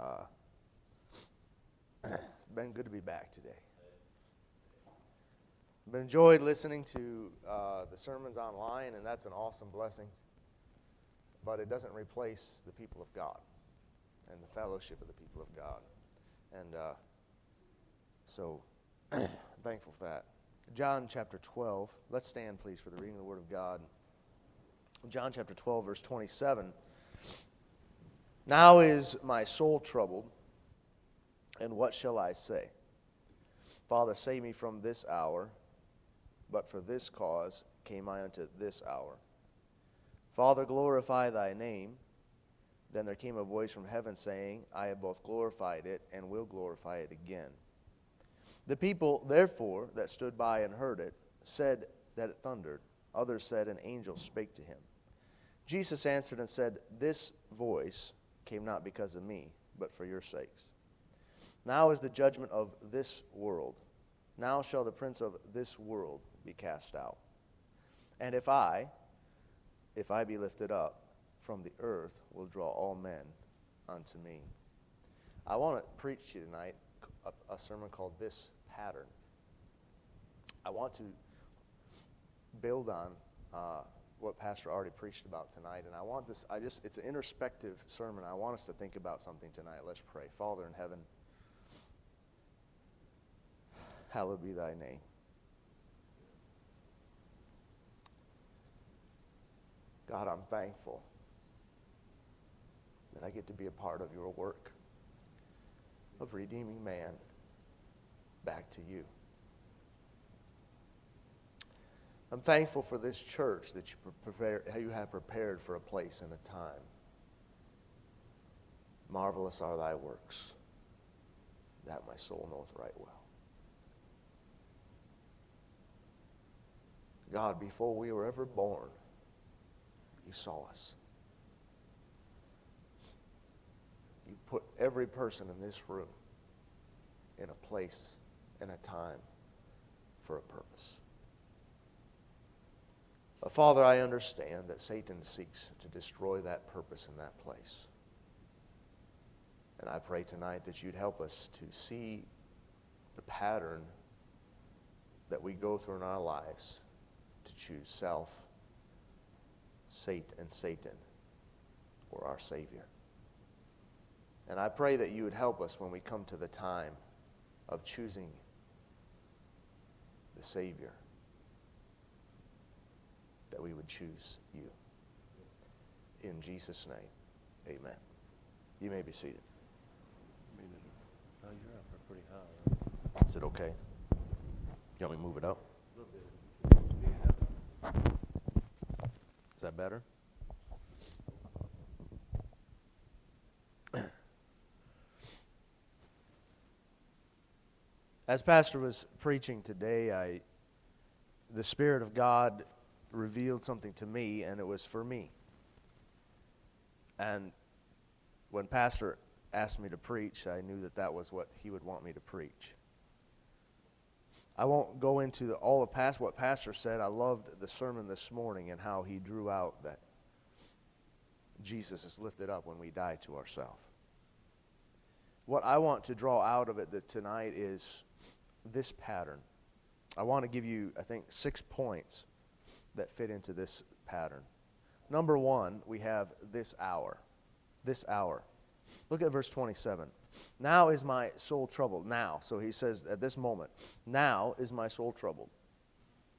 Uh, it's been good to be back today. I've enjoyed listening to uh, the sermons online, and that's an awesome blessing. But it doesn't replace the people of God and the fellowship of the people of God. And uh, so, I'm thankful for that. John chapter 12. Let's stand, please, for the reading of the Word of God. John chapter 12, verse 27. Now is my soul troubled, and what shall I say? Father, save me from this hour, but for this cause came I unto this hour. Father, glorify thy name. Then there came a voice from heaven saying, I have both glorified it and will glorify it again. The people, therefore, that stood by and heard it, said that it thundered. Others said, An angel spake to him. Jesus answered and said, This voice came not because of me, but for your sakes. Now is the judgment of this world. Now shall the prince of this world be cast out. And if I, if I be lifted up from the earth, will draw all men unto me. I want to preach to you tonight a, a sermon called This Pattern. I want to build on uh, what Pastor already preached about tonight. And I want this, I just, it's an introspective sermon. I want us to think about something tonight. Let's pray. Father in heaven, hallowed be thy name. God, I'm thankful that I get to be a part of your work of redeeming man back to you. I'm thankful for this church that you, prepare, you have prepared for a place and a time. Marvelous are thy works. That my soul knoweth right well. God, before we were ever born, you saw us. You put every person in this room in a place and a time for a purpose. Father, I understand that Satan seeks to destroy that purpose in that place. And I pray tonight that you'd help us to see the pattern that we go through in our lives to choose self, Satan, and Satan or our Savior. And I pray that you would help us when we come to the time of choosing the Savior that we would choose you. In Jesus' name, amen. You may be seated. You're up there pretty high. Is it okay? You want me to move it up? Is that better? As Pastor was preaching today, I, the Spirit of God revealed something to me, and it was for me. And when Pastor asked me to preach, I knew that that was what he would want me to preach. I won't go into the, all of past what Pastor said. I loved the sermon this morning and how he drew out that Jesus is lifted up when we die to ourselves. What I want to draw out of it that tonight is this pattern. I want to give you, I think, six points that fit into this pattern. Number one, we have this hour. This hour. Look at verse 27. Now is my soul troubled. Now. So he says at this moment, now is my soul troubled.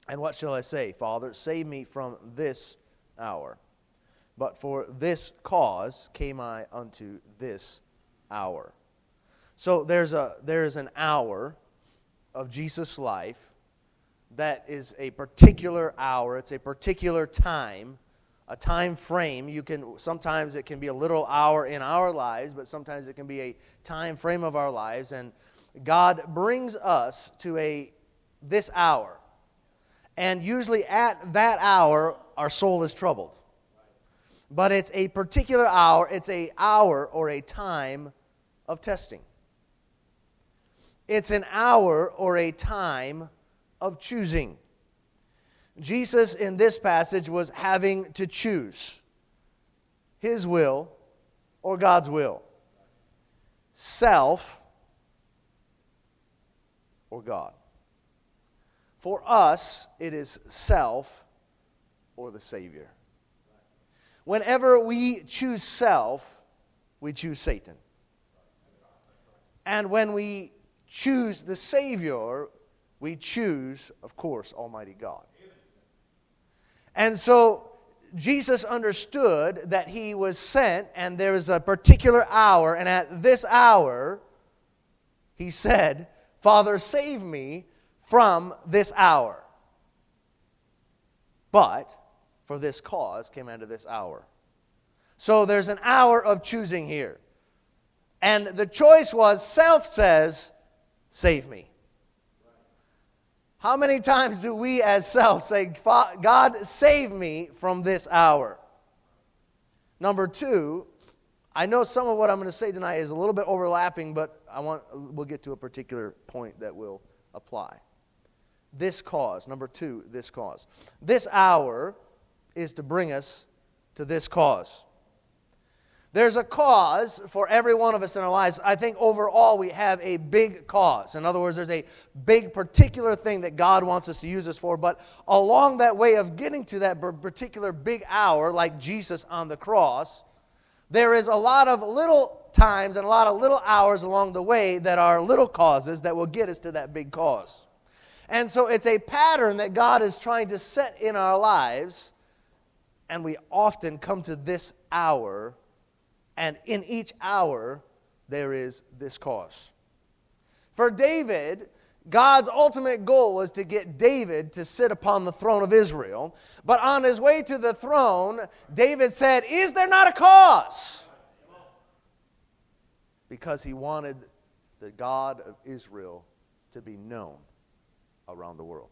And what shall I say? Father, save me from this hour. But for this cause came I unto this hour. So there's, a, there's an hour of Jesus' life that is a particular hour, it's a particular time, a time frame. You can sometimes it can be a little hour in our lives, but sometimes it can be a time frame of our lives and God brings us to a this hour. And usually at that hour our soul is troubled. But it's a particular hour, it's a hour or a time of testing. It's an hour or a time of choosing. Jesus in this passage was having to choose his will or God's will. self or God. For us, it is self or the Savior. Whenever we choose self, we choose Satan. And when we choose the Savior, we choose, of course, Almighty God. And so Jesus understood that he was sent, and there is a particular hour, and at this hour, he said, Father, save me from this hour. But for this cause came into this hour. So there's an hour of choosing here. And the choice was self says, Save me. How many times do we as self say, God, save me from this hour? Number two, I know some of what I'm going to say tonight is a little bit overlapping, but I want, we'll get to a particular point that will apply. This cause, number two, this cause. This hour is to bring us to this cause. There's a cause for every one of us in our lives. I think overall we have a big cause. In other words, there's a big particular thing that God wants us to use us for. But along that way of getting to that particular big hour, like Jesus on the cross, there is a lot of little times and a lot of little hours along the way that are little causes that will get us to that big cause. And so it's a pattern that God is trying to set in our lives. And we often come to this hour and in each hour, there is this cause. For David, God's ultimate goal was to get David to sit upon the throne of Israel. But on his way to the throne, David said, Is there not a cause? Because he wanted the God of Israel to be known around the world.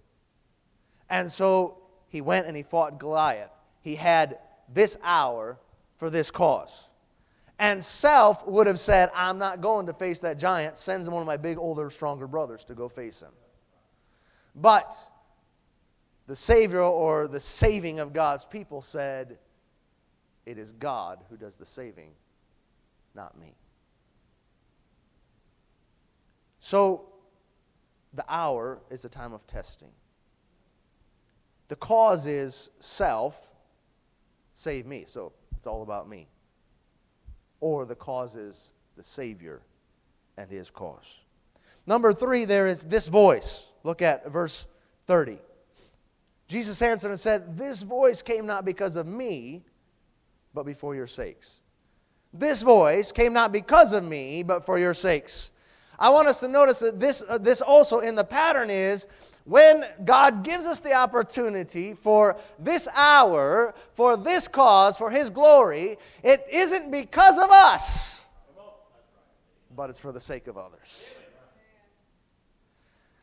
And so he went and he fought Goliath. He had this hour for this cause. And self would have said, I'm not going to face that giant, sends one of my big, older, stronger brothers to go face him. But the Savior or the saving of God's people said, It is God who does the saving, not me. So the hour is a time of testing. The cause is self, save me. So it's all about me or the cause is the Savior and his cause. Number three, there is this voice. Look at verse 30. Jesus answered and said, This voice came not because of me, but before your sakes. This voice came not because of me, but for your sakes. I want us to notice that this, uh, this also in the pattern is when God gives us the opportunity for this hour, for this cause, for His glory, it isn't because of us, but it's for the sake of others.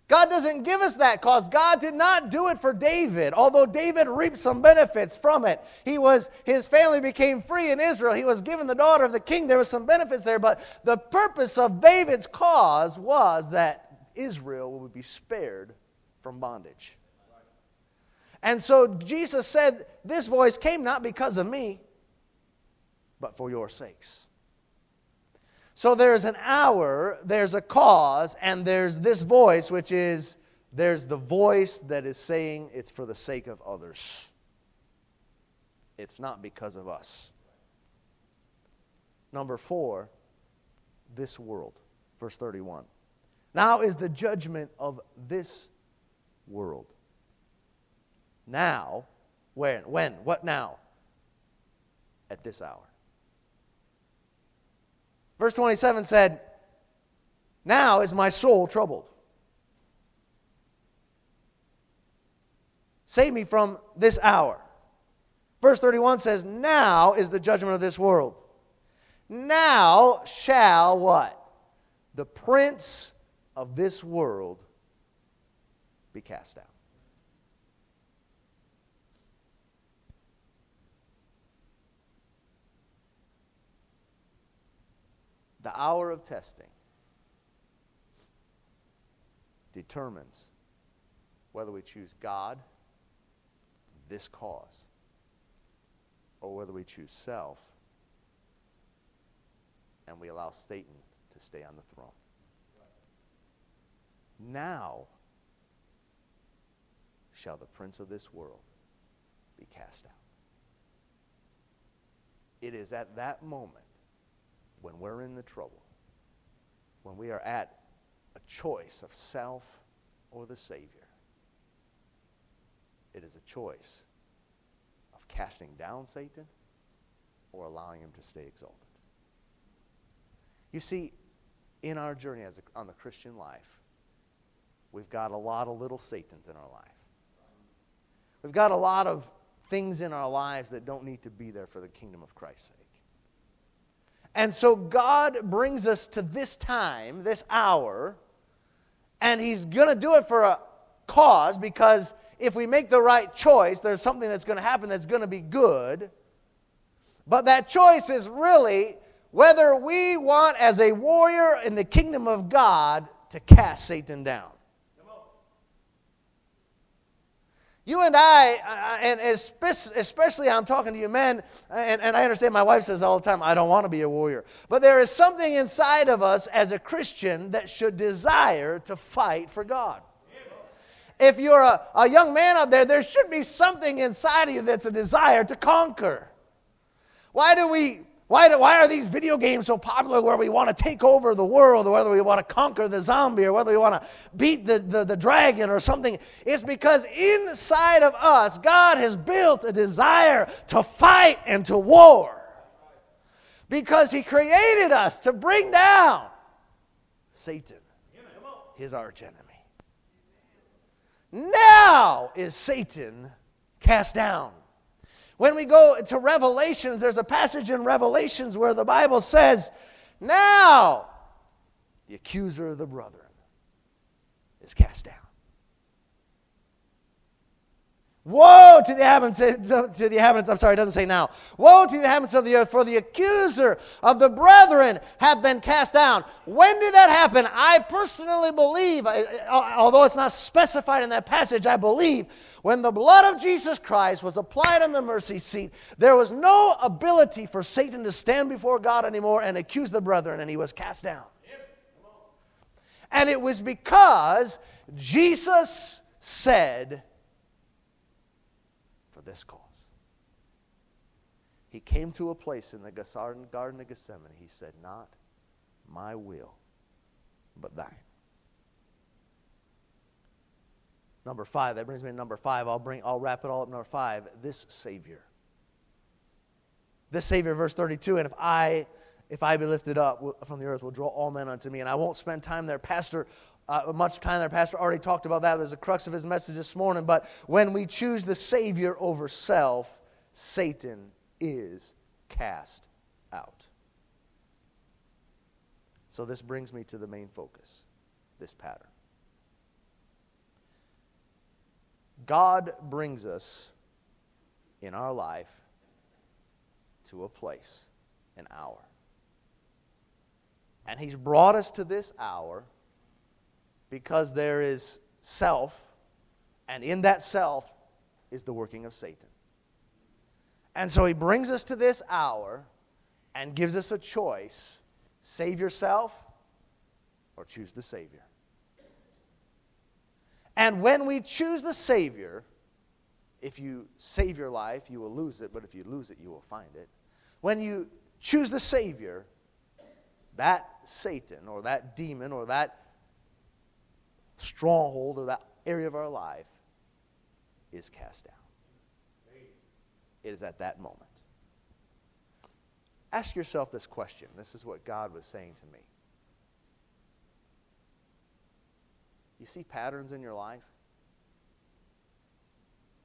God doesn't give us that cause. God did not do it for David, although David reaped some benefits from it. He was his family became free in Israel. He was given the daughter of the king. There were some benefits there, but the purpose of David's cause was that Israel would be spared from bondage. And so Jesus said, This voice came not because of me, but for your sakes. So there's an hour, there's a cause, and there's this voice, which is there's the voice that is saying it's for the sake of others. It's not because of us. Number four, this world. Verse 31. Now is the judgment of this world. Now, when? When? What now? At this hour. Verse 27 said, Now is my soul troubled. Save me from this hour. Verse 31 says, Now is the judgment of this world. Now shall what? The prince of this world be cast out. The hour of testing determines whether we choose God, this cause, or whether we choose self and we allow Satan to stay on the throne. Now shall the prince of this world be cast out. It is at that moment when we're in the trouble, when we are at a choice of self or the Savior. It is a choice of casting down Satan or allowing him to stay exalted. You see, in our journey as a, on the Christian life, we've got a lot of little Satans in our life. We've got a lot of things in our lives that don't need to be there for the kingdom of Christ's sake. And so God brings us to this time, this hour, and He's going to do it for a cause because if we make the right choice, there's something that's going to happen that's going to be good. But that choice is really whether we want, as a warrior in the kingdom of God, to cast Satan down. You and I, uh, and especially I'm talking to you men, uh, and, and I understand my wife says all the time, I don't want to be a warrior. But there is something inside of us as a Christian that should desire to fight for God. If you're a, a young man out there, there should be something inside of you that's a desire to conquer. Why do we why, do, why are these video games so popular where we want to take over the world, or whether we want to conquer the zombie, or whether we want to beat the, the, the dragon or something? It's because inside of us, God has built a desire to fight and to war. Because He created us to bring down Satan, his archenemy. Now is Satan cast down. When we go to Revelations, there's a passage in Revelations where the Bible says, Now the accuser of the brethren is cast down. Woe to the inhabitants, to the inhabitants, I'm sorry, it doesn't say now. Woe to the inhabitants of the earth, for the accuser of the brethren hath been cast down. When did that happen? I personally believe, although it's not specified in that passage, I believe when the blood of Jesus Christ was applied on the mercy seat, there was no ability for Satan to stand before God anymore and accuse the brethren, and he was cast down. And it was because Jesus said, this cause. He came to a place in the Garden of Gethsemane. He said, Not my will, but thine. Number five, that brings me to number five. I'll bring I'll wrap it all up. Number five, this Savior. This Savior, verse 32, and if I if I be lifted up from the earth, will draw all men unto me. And I won't spend time there. Pastor uh, much time there. Pastor already talked about that. There's a crux of his message this morning. But when we choose the Savior over self, Satan is cast out. So this brings me to the main focus this pattern. God brings us in our life to a place, an hour. And He's brought us to this hour because there is self, and in that self is the working of Satan. And so he brings us to this hour and gives us a choice save yourself or choose the Savior. And when we choose the Savior, if you save your life, you will lose it, but if you lose it, you will find it. When you choose the Savior, that Satan or that demon or that stronghold or that area of our life is cast down. It is at that moment. Ask yourself this question. This is what God was saying to me. You see patterns in your life?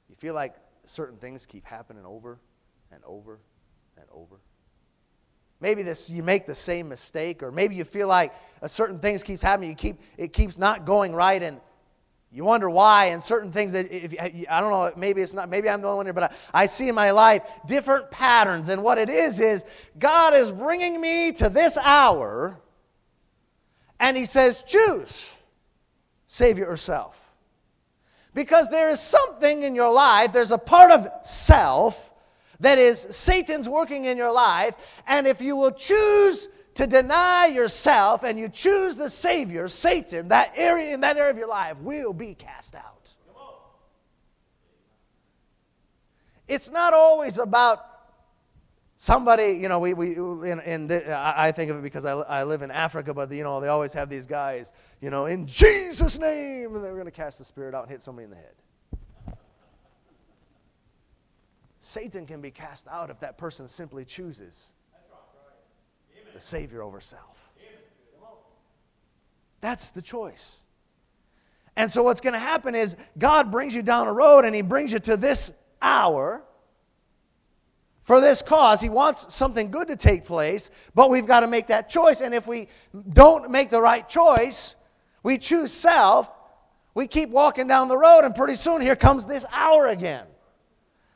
You feel like certain things keep happening over and over and over? Maybe this, you make the same mistake, or maybe you feel like certain things keeps happening. You keep, it keeps not going right, and you wonder why. And certain things that, if, I don't know, maybe it's not, maybe I'm the only one here, but I, I see in my life different patterns. And what it is, is God is bringing me to this hour, and He says, choose Savior or self. Because there is something in your life, there's a part of self that is Satan's working in your life. And if you will choose to deny yourself and you choose the Savior, Satan, that area in that area of your life will be cast out. It's not always about somebody, you know, we, we in, in, I think of it because I, I live in Africa, but, you know, they always have these guys, you know, in Jesus' name, and they're going to cast the spirit out and hit somebody in the head. Satan can be cast out if that person simply chooses the Savior over self. That's the choice. And so, what's going to happen is God brings you down a road and He brings you to this hour for this cause. He wants something good to take place, but we've got to make that choice. And if we don't make the right choice, we choose self, we keep walking down the road, and pretty soon here comes this hour again.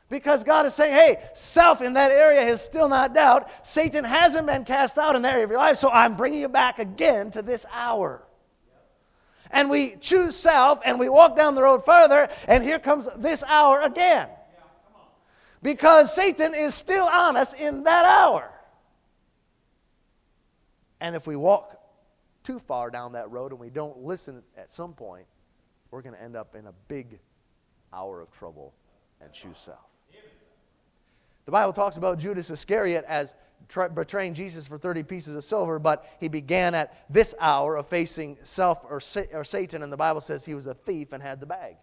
Because God is saying, hey, self in that area is still not doubt. Satan hasn't been cast out in that area of your life, so I'm bringing you back again to this hour. And we choose self and we walk down the road further, and here comes this hour again because Satan is still on us in that hour. And if we walk too far down that road and we don't listen at some point, we're going to end up in a big hour of trouble and choose self. The Bible talks about Judas Iscariot as tra- betraying Jesus for 30 pieces of silver, but he began at this hour of facing self or, or Satan, and the Bible says he was a thief and had the bag.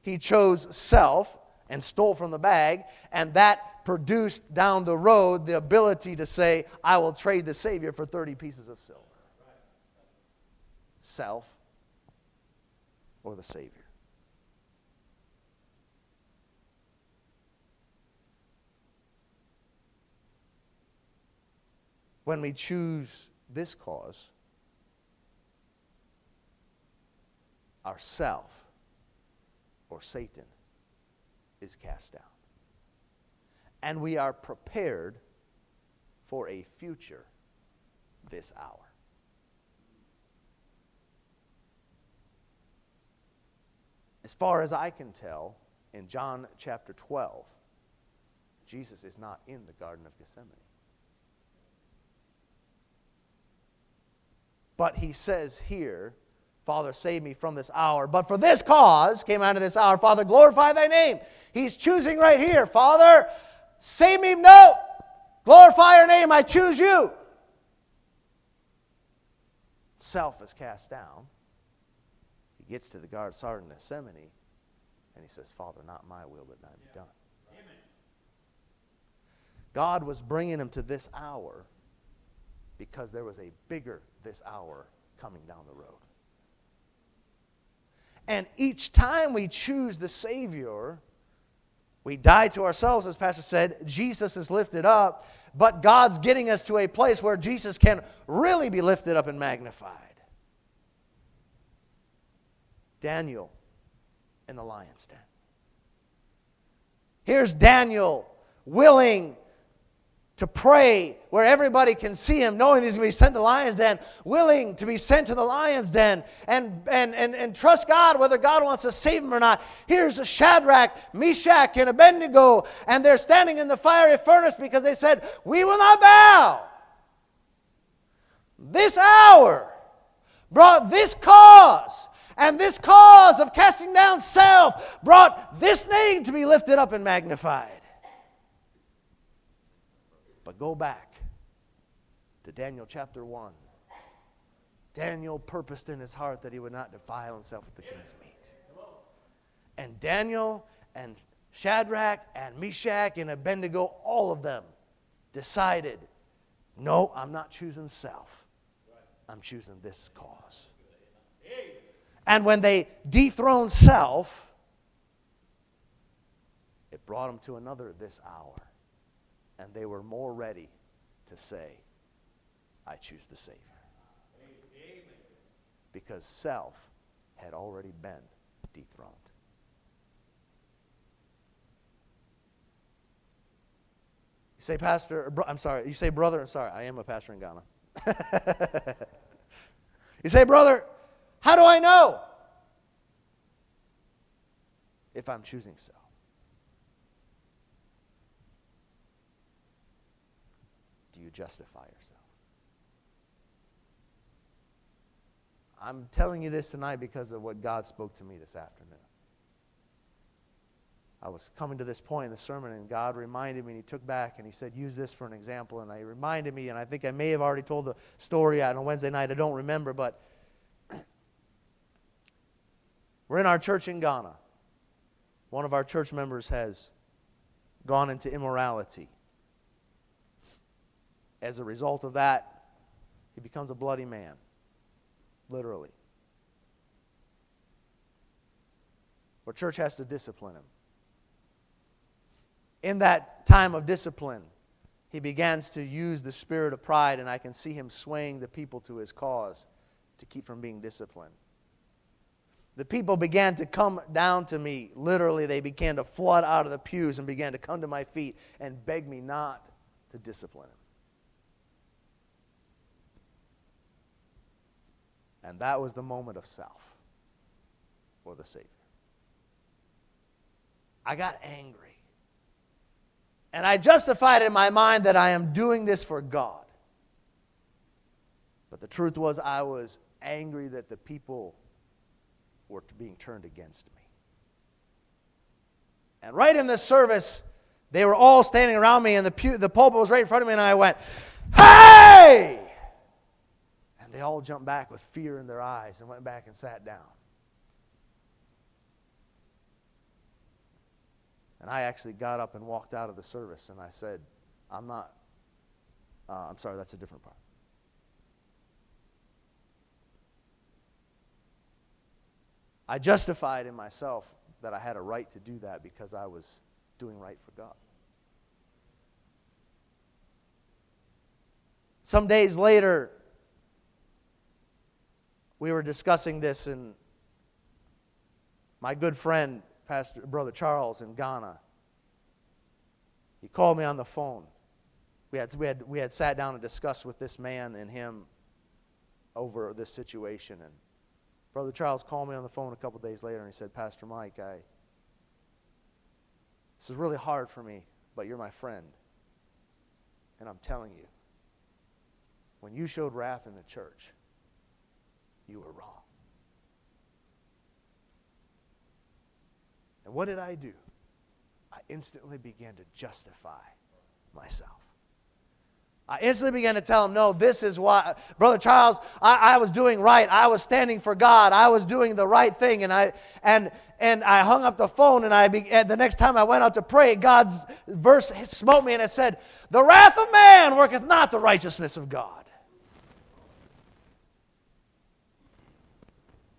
He chose self and stole from the bag, and that produced down the road the ability to say, I will trade the Savior for 30 pieces of silver. Self or the Savior. When we choose this cause, ourself or Satan is cast down. And we are prepared for a future this hour. As far as I can tell, in John chapter 12, Jesus is not in the Garden of Gethsemane. But he says here Father, save me from this hour. But for this cause came out of this hour. Father, glorify thy name. He's choosing right here. Father, save me. No. Glorify your name. I choose you. Self is cast down. He gets to the Garden of Gethsemane and he says, Father, not my will, but thine be done. Amen. God was bringing him to this hour because there was a bigger this hour coming down the road. And each time we choose the Savior, we die to ourselves, as Pastor said. Jesus is lifted up, but God's getting us to a place where Jesus can really be lifted up and magnified. Daniel in the lion's den. Here's Daniel willing to pray where everybody can see him, knowing he's going to be sent to the lion's den, willing to be sent to the lion's den, and, and, and, and trust God whether God wants to save him or not. Here's Shadrach, Meshach, and Abednego, and they're standing in the fiery furnace because they said, We will not bow. This hour brought this cause. And this cause of casting down self brought this name to be lifted up and magnified. But go back to Daniel chapter 1. Daniel purposed in his heart that he would not defile himself with the king's meat. And Daniel and Shadrach and Meshach and Abednego, all of them decided no, I'm not choosing self, I'm choosing this cause. And when they dethroned self, it brought them to another this hour and they were more ready to say, I choose the Savior. Because self had already been dethroned. You say, Pastor, I'm sorry, you say, brother, I'm sorry, I am a pastor in Ghana. you say, brother, how do I know if I'm choosing self? justify yourself. I'm telling you this tonight because of what God spoke to me this afternoon. I was coming to this point in the sermon, and God reminded me, and He took back and He said, Use this for an example. And He reminded me, and I think I may have already told the story on a Wednesday night, I don't remember, but we're in our church in Ghana. One of our church members has gone into immorality. As a result of that, he becomes a bloody man, literally. Our church has to discipline him. In that time of discipline, he begins to use the spirit of pride, and I can see him swaying the people to his cause to keep from being disciplined. The people began to come down to me. Literally, they began to flood out of the pews and began to come to my feet and beg me not to discipline him. And that was the moment of self for the Savior. I got angry. And I justified in my mind that I am doing this for God. But the truth was, I was angry that the people were being turned against me. And right in this service, they were all standing around me, and the, pew, the pulpit was right in front of me, and I went, Hey! They all jumped back with fear in their eyes and went back and sat down. And I actually got up and walked out of the service, and I said, I'm not, uh, I'm sorry, that's a different part. I justified in myself that I had a right to do that because I was doing right for God. Some days later, we were discussing this, and my good friend, Pastor Brother Charles in Ghana, he called me on the phone. We had, we, had, we had sat down and discussed with this man and him over this situation. And Brother Charles called me on the phone a couple days later and he said, Pastor Mike, I, this is really hard for me, but you're my friend. And I'm telling you, when you showed wrath in the church, you were wrong. And what did I do? I instantly began to justify myself. I instantly began to tell him, no, this is why, Brother Charles, I, I, was doing right. I was standing for God. I was doing the right thing. And I, and, and I hung up the phone, and, I be, and the next time I went out to pray, God's verse smote me, and it said, The wrath of man worketh not the righteousness of God.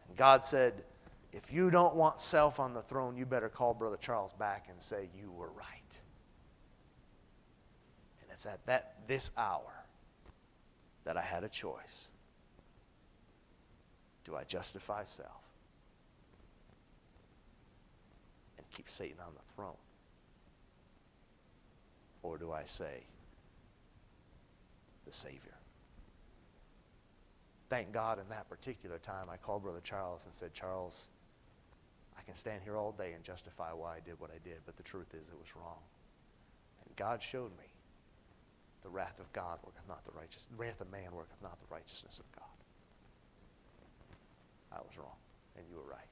And God said, If you don't want self on the throne, you better call Brother Charles back and say, You were right. And it's at that this hour that I had a choice. Do I justify self and keep Satan on the throne? Or do I say, the Savior? Thank God in that particular time I called Brother Charles and said, Charles, I can stand here all day and justify why I did what I did, but the truth is it was wrong. And God showed me the wrath of God worketh not the righteous. The wrath of man worketh not the righteousness of God. I was wrong, and you were right.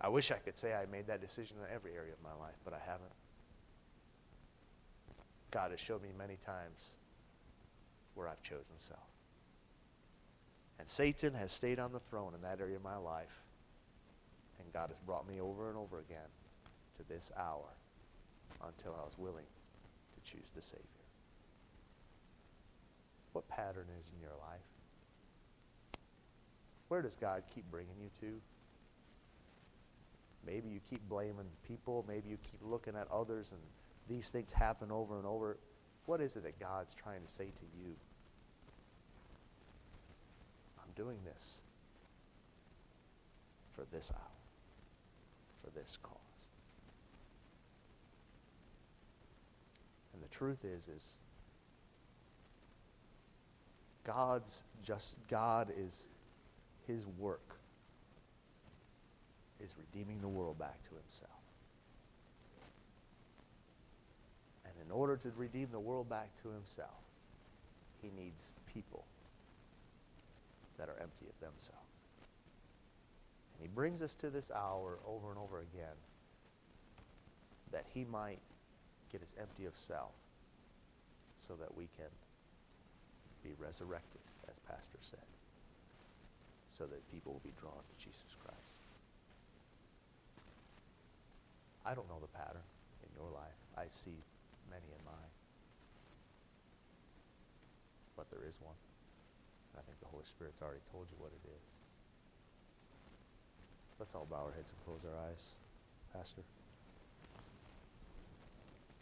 I wish I could say I made that decision in every area of my life, but I haven't. God has showed me many times where I've chosen self. And Satan has stayed on the throne in that area of my life, and God has brought me over and over again to this hour until I was willing to choose the Savior. What pattern is in your life? Where does God keep bringing you to? Maybe you keep blaming people. Maybe you keep looking at others and these things happen over and over. What is it that God's trying to say to you? I'm doing this for this hour, for this cause. And the truth is, is God's just God is his work is redeeming the world back to himself. And in order to redeem the world back to himself, He needs people that are empty of themselves. And he brings us to this hour over and over again that he might get us empty of self so that we can be resurrected, as Pastor said, so that people will be drawn to Jesus Christ. I don't know the pattern in your life. I see many in mine. But there is one. And I think the Holy Spirit's already told you what it is. Let's all bow our heads and close our eyes. Pastor.